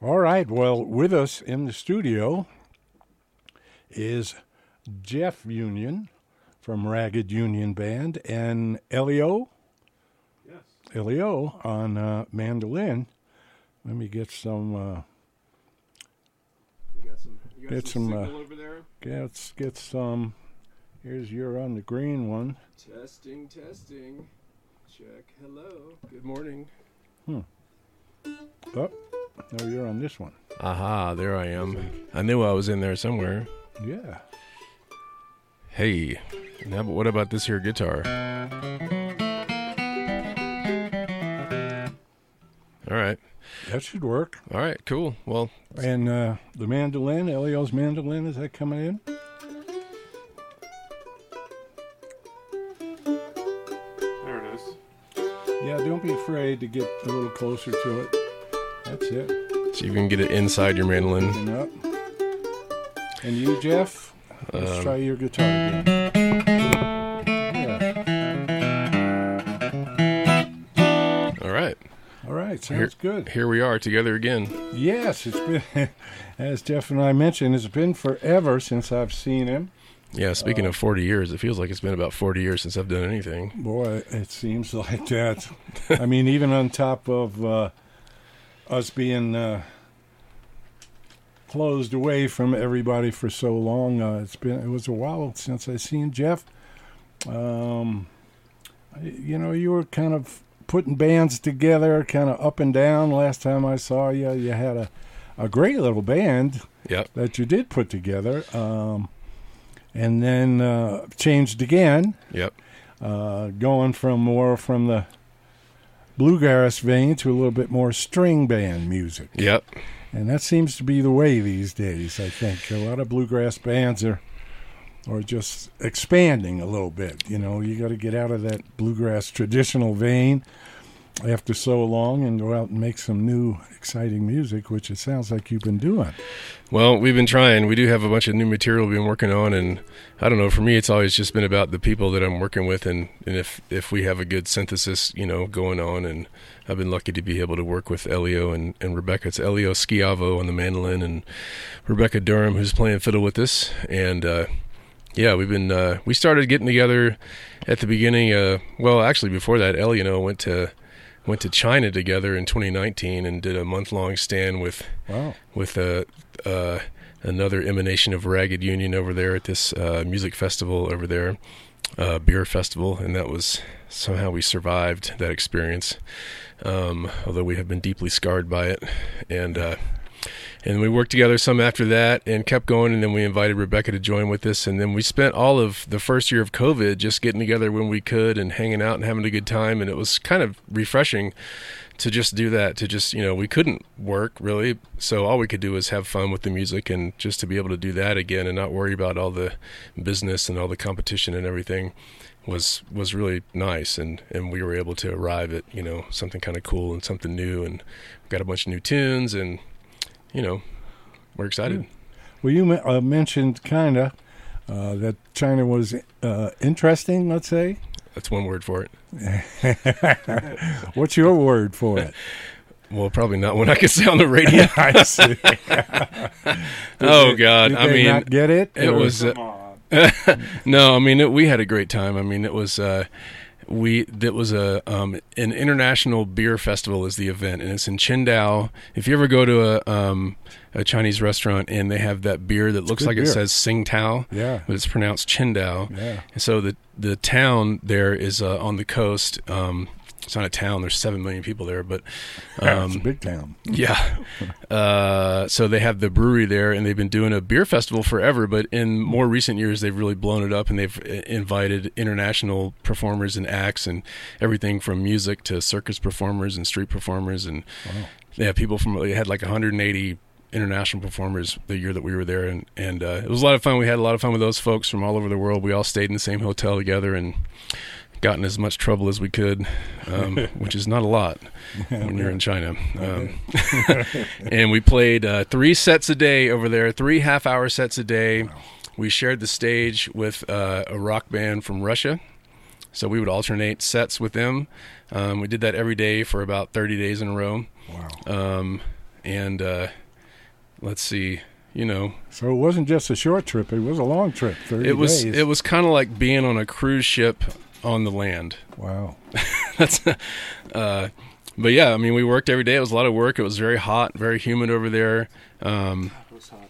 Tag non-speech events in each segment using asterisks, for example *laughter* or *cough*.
All right. Well, with us in the studio is Jeff Union from Ragged Union Band and Elio. Yes. Elio on uh, mandolin. Let me get some. Uh, You got some. You got Get some, some, uh, signal over there. let's get some. Here's your on the green one. Testing, testing. Check. Hello. Good morning. Hmm. Oh, no, you're on this one. Aha, there I am. I knew I was in there somewhere. Yeah. Hey, now, but what about this here guitar? All right, That should work. all right, cool. Well, And uh, the mandolin, Elio's mandolin, is that coming in? There it is. Yeah, don't be afraid to get a little closer to it. That's it. so you can get it inside your mandolin. Up. And you, Jeff? Let's Um, try your guitar again. Yeah. All right, All right, sounds Here- good. here we are together again. Yes, it's been, *laughs* as Jeff and I mentioned, it's been forever since I've seen him. Yeah, speaking of 40 years, it feels like it's been about 40 years since I've done anything. Boy, it seems like that. I mean, even on top of uh, us being uh, closed away from everybody for so long, uh, it's been it was a while since I seen Jeff. Um, you know, you were kind of putting bands together, kind of up and down. Last time I saw you, you had a a great little band Yep. that you did put together, um, and then uh, changed again Yep. uh, going from more from the bluegrass vein to a little bit more string band music. Yep. And that seems to be the way these days, I think. A lot of bluegrass bands are are just expanding a little bit. You know, you got to get out of that bluegrass traditional vein after so long and go out and make some new exciting music, which it sounds like you've been doing. Well, we've been trying. We do have a bunch of new material we've been working on, and I don't know. For me, it's always just been about the people that I'm working with, and, and if if we have a good synthesis, you know, going on. And I've been lucky to be able to work with Elio and, and Rebecca. It's Elio Schiavo on the mandolin, and Rebecca Durham who's playing fiddle with us. And uh, yeah, we've been uh, we started getting together at the beginning. Uh, well, actually, before that, Elio went to went to China together in 2019 and did a month long stand with Wow. with a, uh, another emanation of Ragged Union over there at this uh, music festival over there, uh, beer festival, and that was somehow we survived that experience, um, although we have been deeply scarred by it, and uh, and we worked together some after that and kept going, and then we invited Rebecca to join with us, and then we spent all of the first year of COVID just getting together when we could and hanging out and having a good time, and it was kind of refreshing to just do that to just you know we couldn't work really. So all we could do was have fun with the music and just to be able to do that again and not worry about all the business and all the competition and everything was was really nice. And and we were able to arrive at you know something kind of cool and something new and got a bunch of new tunes and you know we're excited Well, you uh, mentioned kind of uh, that China was uh, interesting, let's say. that's one word for it *laughs* What's your word for it? *laughs* well probably not when i could say on the radio *laughs* I see. oh god i mean not get it? it was uh, no, I mean it, we had a great time. I mean it was uh, we that was a um, an international beer festival is the event, and it's in Qingdao. If you ever go to a um, a Chinese restaurant and they have that beer that looks good like it beer. says Tsingtao, Yeah. but it's pronounced Qingdao. Yeah. And so the the town there is uh, on the coast. Um, it's not a town. There's seven million people there, but *laughs* Yeah, it's a um, big town. *laughs* yeah. Uh, so they have the brewery there, and they've been doing a beer festival forever. But in more recent years, they've really blown it up, and they've uh, invited international performers and acts, and everything from music to circus performers and street performers, and they have people from. They had like 180 international performers the year that we were there, and and uh, it was a lot of fun. We had a lot of fun with those folks from all over the world. We all stayed in the same hotel together, and got in as much trouble as we could, um, *laughs* which is not a lot *laughs* when you're in China. Um, *laughs* and we played uh, three sets a day over there, three half hour sets a day. We shared the stage with uh, a rock band from Russia. So we would alternate sets with them. Um, we did that every day for about 30 days in a row. Wow. Um, and uh, let's see, you know, So it wasn't just a short trip; it was a long trip. Thirty it was days. it was kind of like being on a cruise ship on the land. wow. *laughs* That's, uh, but yeah, I mean, we worked every day. It was a lot of work. It was very hot, very humid over there. Um, It was hot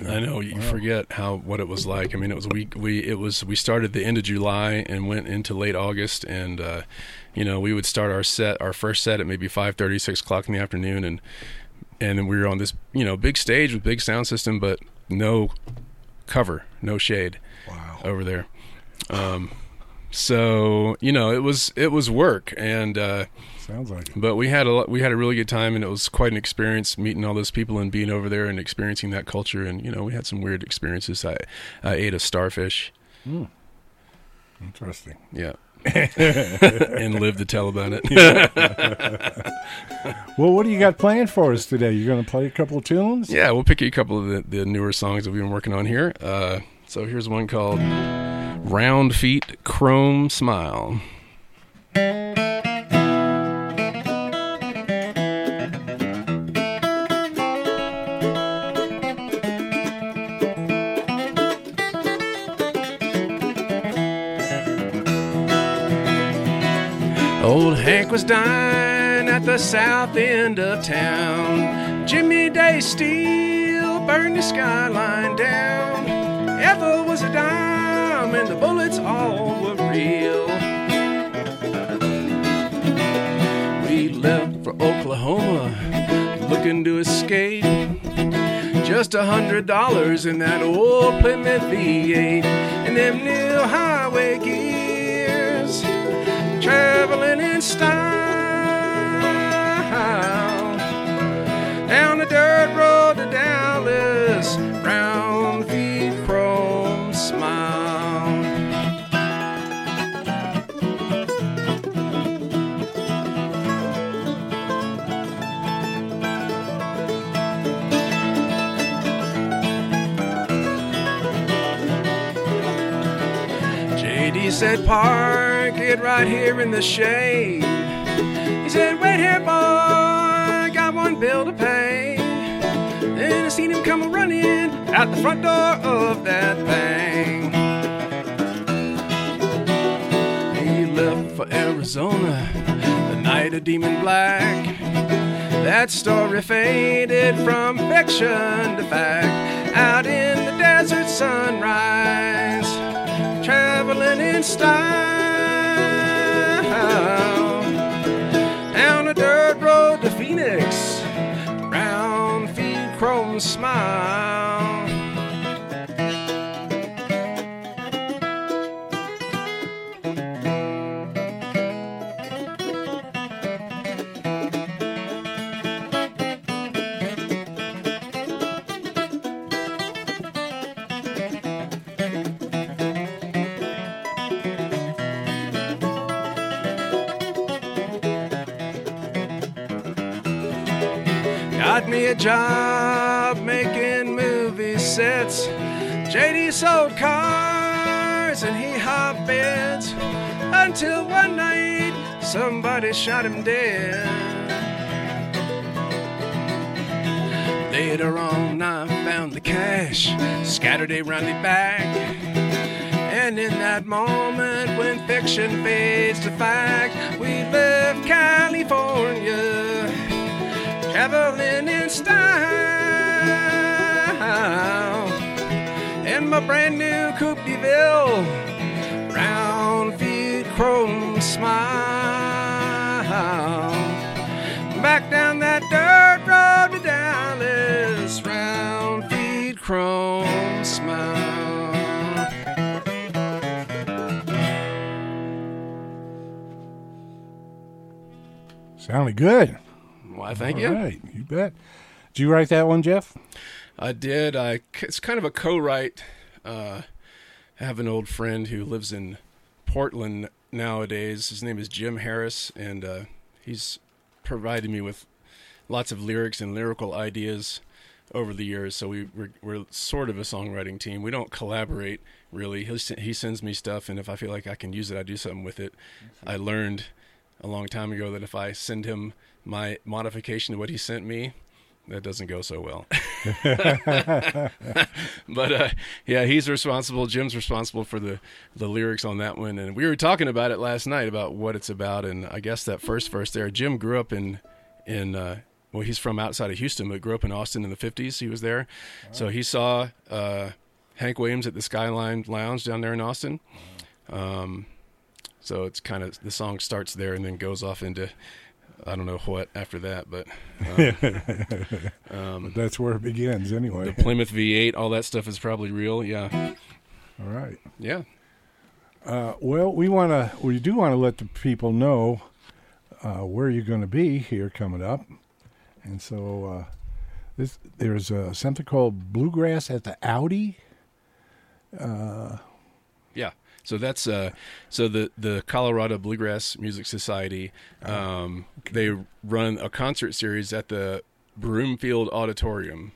there. I know you Wow. forget how what it was like. I mean, it was we we it was we started the end of July and went into late August, and uh, you know we would start our set, our first set at maybe five thirty, six o'clock in the afternoon, and and then we were on this you know big stage with big sound system, but no cover, no shade Wow. over there. Um, so you know it was it was work, and uh, Sounds like it. but we had a lot, we had a really good time, and it was quite an experience meeting all those people and being over there and experiencing that culture. And you know, we had some weird experiences. I I ate a starfish, Interesting. yeah, *laughs* and live to tell about it. *laughs* Well, what do you got planned for us today? You're going to play a couple of tunes? yeah, we'll pick you a couple of the, the newer songs that we've been working on here. Uh, so here's one called "Round Feet Chrome Smile." Old Hank was dying at the south end of town. Jimmy Day Steel burned the skyline down. Ethel was a dime, and the bullets all were real. We left for Oklahoma, looking to escape. Just a hundred dollars in that old Plymouth V8 and them new highway gears traveling in style down the dirt road said, Park it right here in the shade. He said, Wait here, boy, got one bill to pay. Then I seen him come running out the front door of that thing. He left for Arizona the night of Demon Black. That story faded from fiction to fact. Traveling a job making movie sets. JD sold cars and he hopped beds until one night somebody shot him dead. Later on, I found the cash scattered around the back. And in that moment when fiction fades to fact, we left California traveling in style. In my brand new Coupe de Ville, round feet, chrome smile. Back down that dirt road to Dallas, round feet, chrome smile. Sounded good. Why, thank All you. right, you bet. Did you write that one, Jeff? I did. I it's kind of a co-write. Uh, I have an old friend who lives in Portland nowadays. His name is Jim Harris, and uh, he's provided me with lots of lyrics and lyrical ideas over the years. So we we're, we're sort of a songwriting team. We don't collaborate really. He he sends me stuff, and if I feel like I can use it, I do something with it. I learned a long time ago that if I send him my modification to what he sent me, that doesn't go so well. *laughs* but uh, yeah, he's responsible. Jim's responsible for the the lyrics on that one, and we were talking about it last night about what it's about. And I guess that first verse there, Jim grew up in in uh, well, he's from outside of Houston, but grew up in Austin in the '50s. He was there, so he saw uh, Hank Williams at the Skyline Lounge down there in Austin. Um, so it's kind of the song starts there and then goes off into I don't know what after that, but *laughs* um, um, That's where it begins, anyway. the Plymouth V8, all that stuff is probably real. Yeah, All right. yeah. Uh, well, we want to. We do want to let the people know uh, where you're going to be here coming up, and so uh, this there's uh, something called bluegrass at the Audi. Yeah. So that's uh, so the the Colorado Bluegrass Music Society. Um, They run a concert series at the Broomfield Auditorium,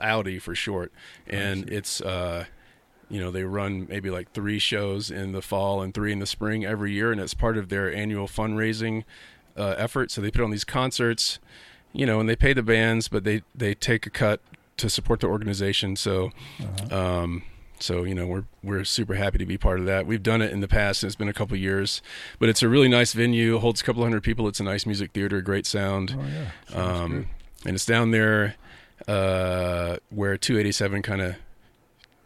Audi for short, and it's uh, you know they run maybe like three shows in the fall and three in the spring every year, and it's part of their annual fundraising uh, effort. So they put on these concerts, you know, and they pay the bands, but they they take a cut to support the organization. So. Um, so you know we're we're super happy to be part of that. We've done it in the past, and it's been a couple years, but it's a really nice venue. Holds a couple hundred people. It's a nice music theater, great sound, Oh yeah. Um, and it's down there uh, where 287 kind of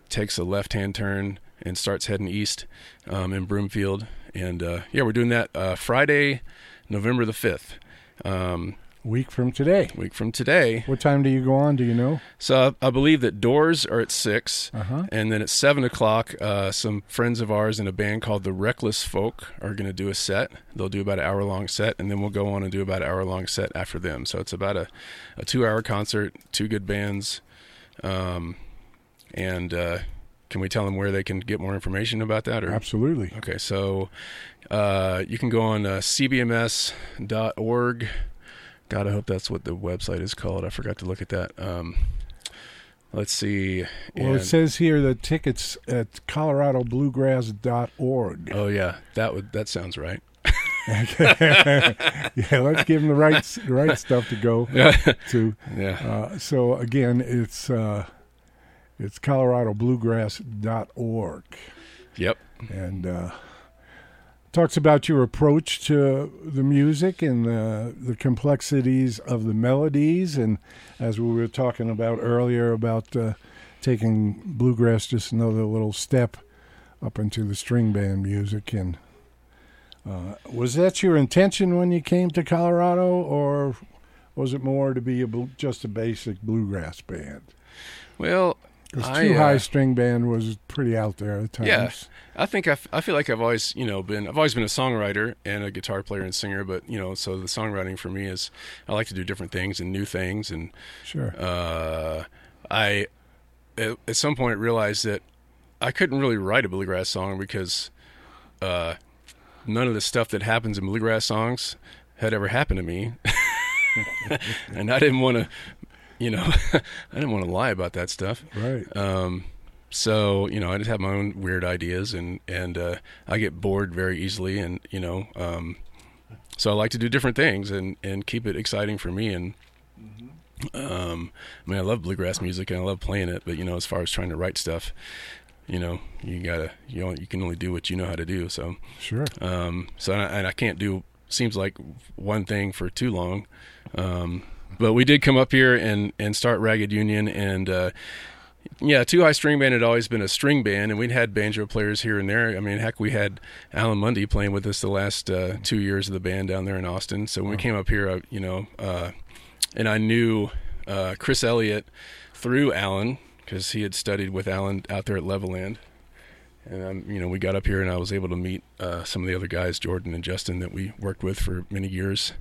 takes a left-hand turn and starts heading east um, in Broomfield. And uh, yeah, we're doing that uh, Friday, November the 5th, um, Week from today. week from today. What time do you go on? Do you know? So I, I believe that doors are at six. Uh huh. And then at seven o'clock, uh, some friends of ours in a band called the Reckless Folk are going to do a set. They'll do about an hour long set, and then we'll go on and do about an hour long set after them. So it's about a, a two hour concert, two good bands. Um, and uh, can we tell them where they can get more information about that? Or Absolutely. okay, so uh, you can go on uh, cbms.org. God, I hope that's what the website is called. I forgot to look at that. Um, let's see. Well, it says here the tickets at coloradobluegrass.org. Oh yeah, that would that sounds right. *laughs* yeah, let's give them the right the right stuff to go *laughs* to. yeah, Uh, so again, it's uh, it's coloradobluegrass.org, yep, and uh, talks about your approach to the music and the the complexities of the melodies, and as we were talking about earlier about uh, taking bluegrass just another little step up into the string band music and. Uh, was that your intention when you came to Colorado, or was it more to be a just a basic bluegrass band? Well, Because I, uh, high string band was pretty out there at times. Yeah. I think I, f- I feel like I've always you know been I've always been a songwriter and a guitar player and singer, but you know so the songwriting for me is I like to do different things and new things and Sure. uh, I at, at some point realized that I couldn't really write a bluegrass song because uh, none of the stuff that happens in bluegrass songs had ever happened to me, *laughs* and I didn't want to, you know, *laughs* I didn't want to lie about that stuff. right. Um, so you know, I just have my own weird ideas, and and uh, I get bored very easily, and you know, um, so I like to do different things and and keep it exciting for me. And um, I mean, I love bluegrass music and I love playing it, but you know, as far as trying to write stuff, you know, you gotta you know, you can only do what you know how to do. So Sure. um, so and I, and I can't do seems like one thing for too long. Um, but we did come up here and and start Ragged Union and uh, yeah, Two High String Band had always been a string band, and we'd had banjo players here and there. I mean, heck, we had Alan Munde playing with us the last uh, two years of the band down there in Austin. So when we came up here, I, you know, uh, and I knew uh, Chris Elliott through Alan because he had studied with Alan out there at Levelland. And um, you know, we got up here, and I was able to meet uh, some of the other guys, Jordan and Justin, that we worked with for many years.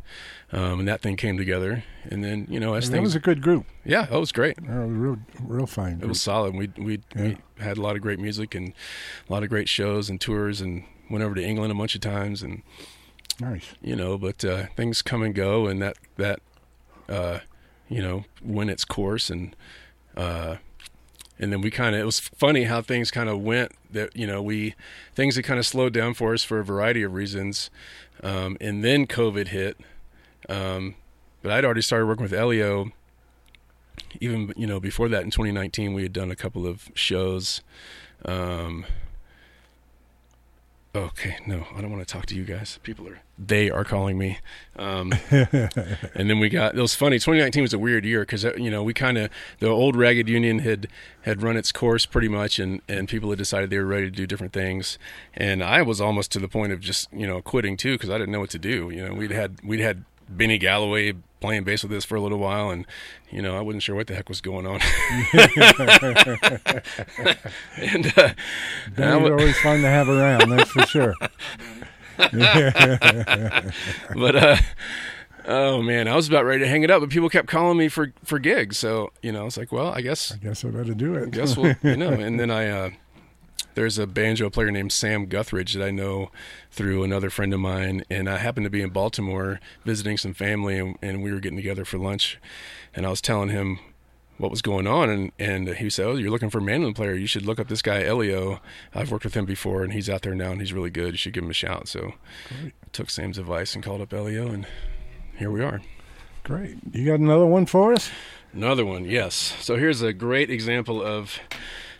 Um, and that thing came together. And then, you know, as that things, was a good group. yeah, that was great. Uh, real, real fine It was solid. We we, Yeah. we had a lot of great music and a lot of great shows and tours, and went over to England a bunch of times, and nice. you know, but uh, things come and go, and that that uh, you know went its course, and uh, and then we kind of it was funny how things kind of went. That you know we things had kind of slowed down for us for a variety of reasons, um, and then COVID hit. Um, but I'd already started working with Elio even you know before that in 2019 we had done a couple of shows. Um, okay, no, I don't want to talk to you guys. People are they are calling me. Um, *laughs* and then we got it was funny. 2019 was a weird year because you know we kind of the old Ragged Union had had run its course pretty much, and and people had decided they were ready to do different things, and I was almost to the point of just you know quitting too because I didn't know what to do. You know we'd had we'd had Benny Galloway playing bass with us for a little while, and you know I wasn't sure what the heck was going on. *laughs* *laughs* and uh, Benny's always fun to have around, that's for sure. *laughs* but uh, oh man, I was about ready to hang it up, but people kept calling me for for gigs. So you know, it's like, well, I guess I guess I better do it. I guess we'll, you know. And then *laughs* I uh, there's a banjo player named Sam Guthridge that I know through another friend of mine, and I happened to be in Baltimore visiting some family, and, and we were getting together for lunch, and I was telling him what was going on and and he said oh you're looking for a mandolin player. You should look up this guy Elio. I've worked with him before and he's out there now and he's really good. You should give him a shout. So Great. I took Sam's advice and called up Elio and here we are. Great. You got another one for us? Another one yes. So here's a great example of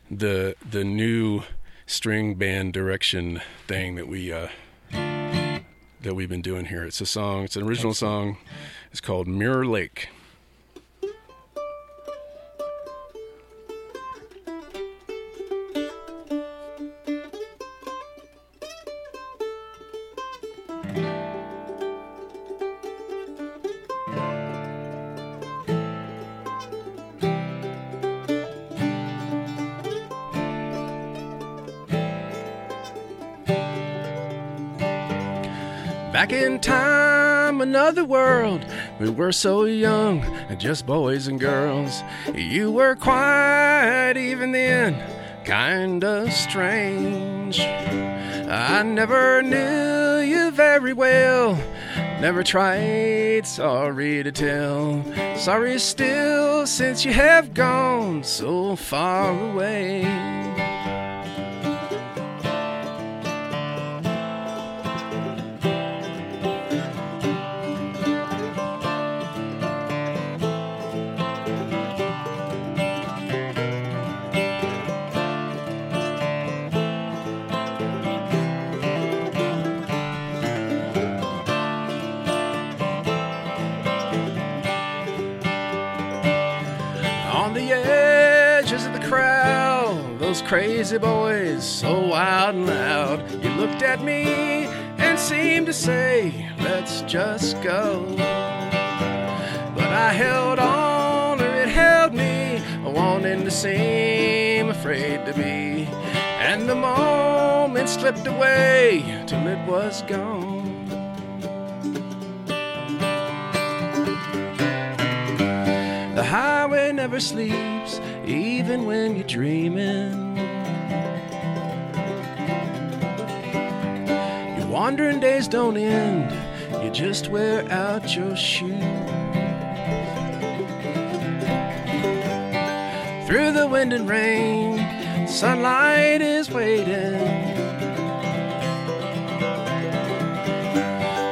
the the new string band direction thing that we uh that we've been doing here. It's a song it's an original song. It's called Mirror Lake We were so young, just boys and girls. You were quiet even then, kinda strange. I never knew you very well. Never tried, sorry to tell. Sorry still, since you have gone so far away. Crazy boys, so wild and loud. You looked at me and seemed to say, let's just go. But I held on, or it held me, wanting to seem afraid to be. And the moment slipped away till it was gone. Never sleeps, even when you're dreaming. Your wandering days don't end, you just wear out your shoes. Through the wind and rain, sunlight is waiting.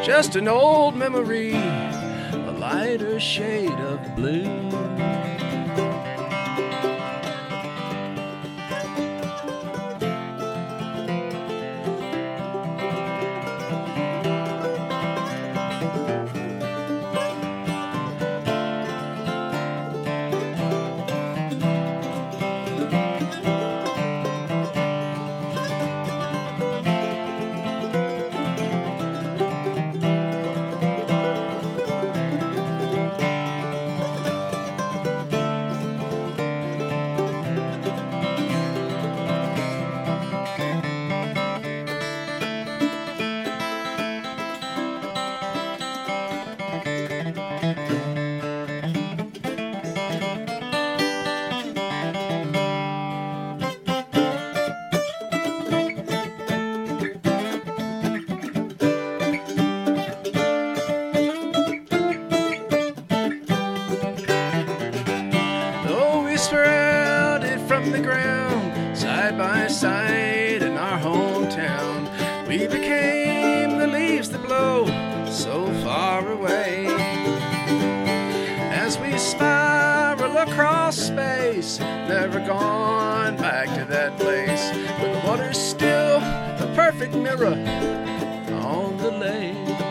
Just an old memory, a lighter shade of blue. We became the leaves that blow so far away. As we spiral across space, never gone back to that place. But the water's still the perfect mirror on the lake.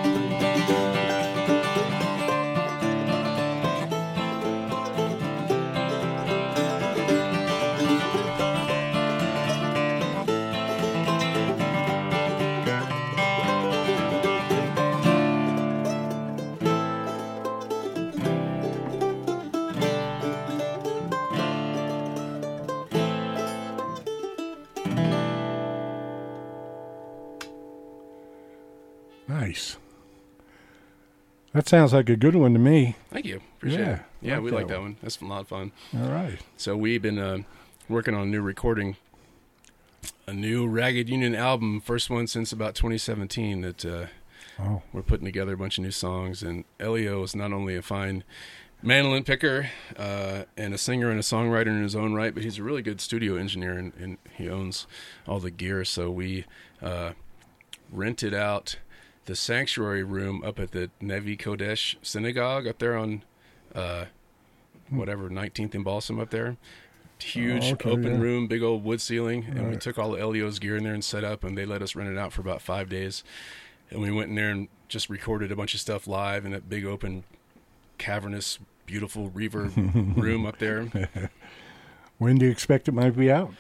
Nice. That sounds like a good one to me. Thank you. Appreciate Yeah, it. Yeah, like we that like that one. one. That's a lot of fun. All right. So we've been uh, working on a new recording, a new Ragged Union album, first one since about 2017 that uh, Oh, we're putting together a bunch of new songs. And Elio is not only a fine mandolin picker uh, and a singer and a songwriter in his own right, but he's a really good studio engineer and, and he owns all the gear. So we uh, rented out the sanctuary room up at the Nevei Kodesh Synagogue up there on uh, whatever 19th and Balsam up there. Huge Oh, okay, open yeah. room, big old wood ceiling, and we took all of Elio's gear in there and set up, and they let us rent it out for about five days. And we went in there and just recorded a bunch of stuff live in that big open, cavernous, beautiful reverb *laughs* room up there. when do you expect it might be out?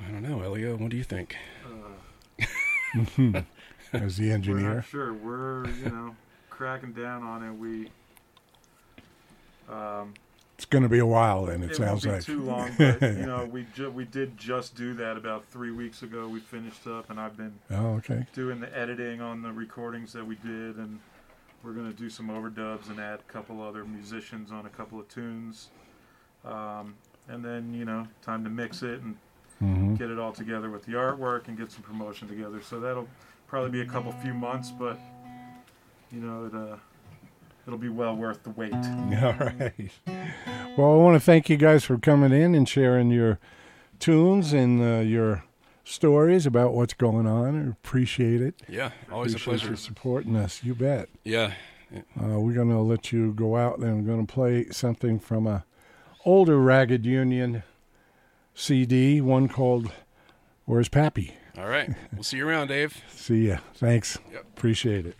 I don't know, Elio. What do you think? Uh, *laughs* *laughs* *laughs* As the engineer. sure. We're you know cracking down on it. We um, It's going to be a while then, it, it sounds like. too long, *laughs* but you know we ju- we did just do that about three weeks ago. We finished up, and I've been oh, okay. doing the editing on the recordings that we did, and we're gonna do some overdubs and add a couple other musicians on a couple of tunes. Um, and then you know, time to mix it and hmm get it all together with the artwork and get some promotion together. So that'll probably be a couple few months, but you know, it, uh, it'll be well worth the wait. *laughs* All right. Well, I want to thank you guys for coming in and sharing your tunes and uh, your stories about what's going on. I appreciate it. Yeah, always a Appreciate pleasure. you supporting us. You bet. Yeah, Uh, we're going to let you go out and we're going to play something from a older Ragged Union CD, one called Where's Pappy? All right. We'll see you around, Dave. *laughs* See ya. Thanks. Yep. Appreciate it.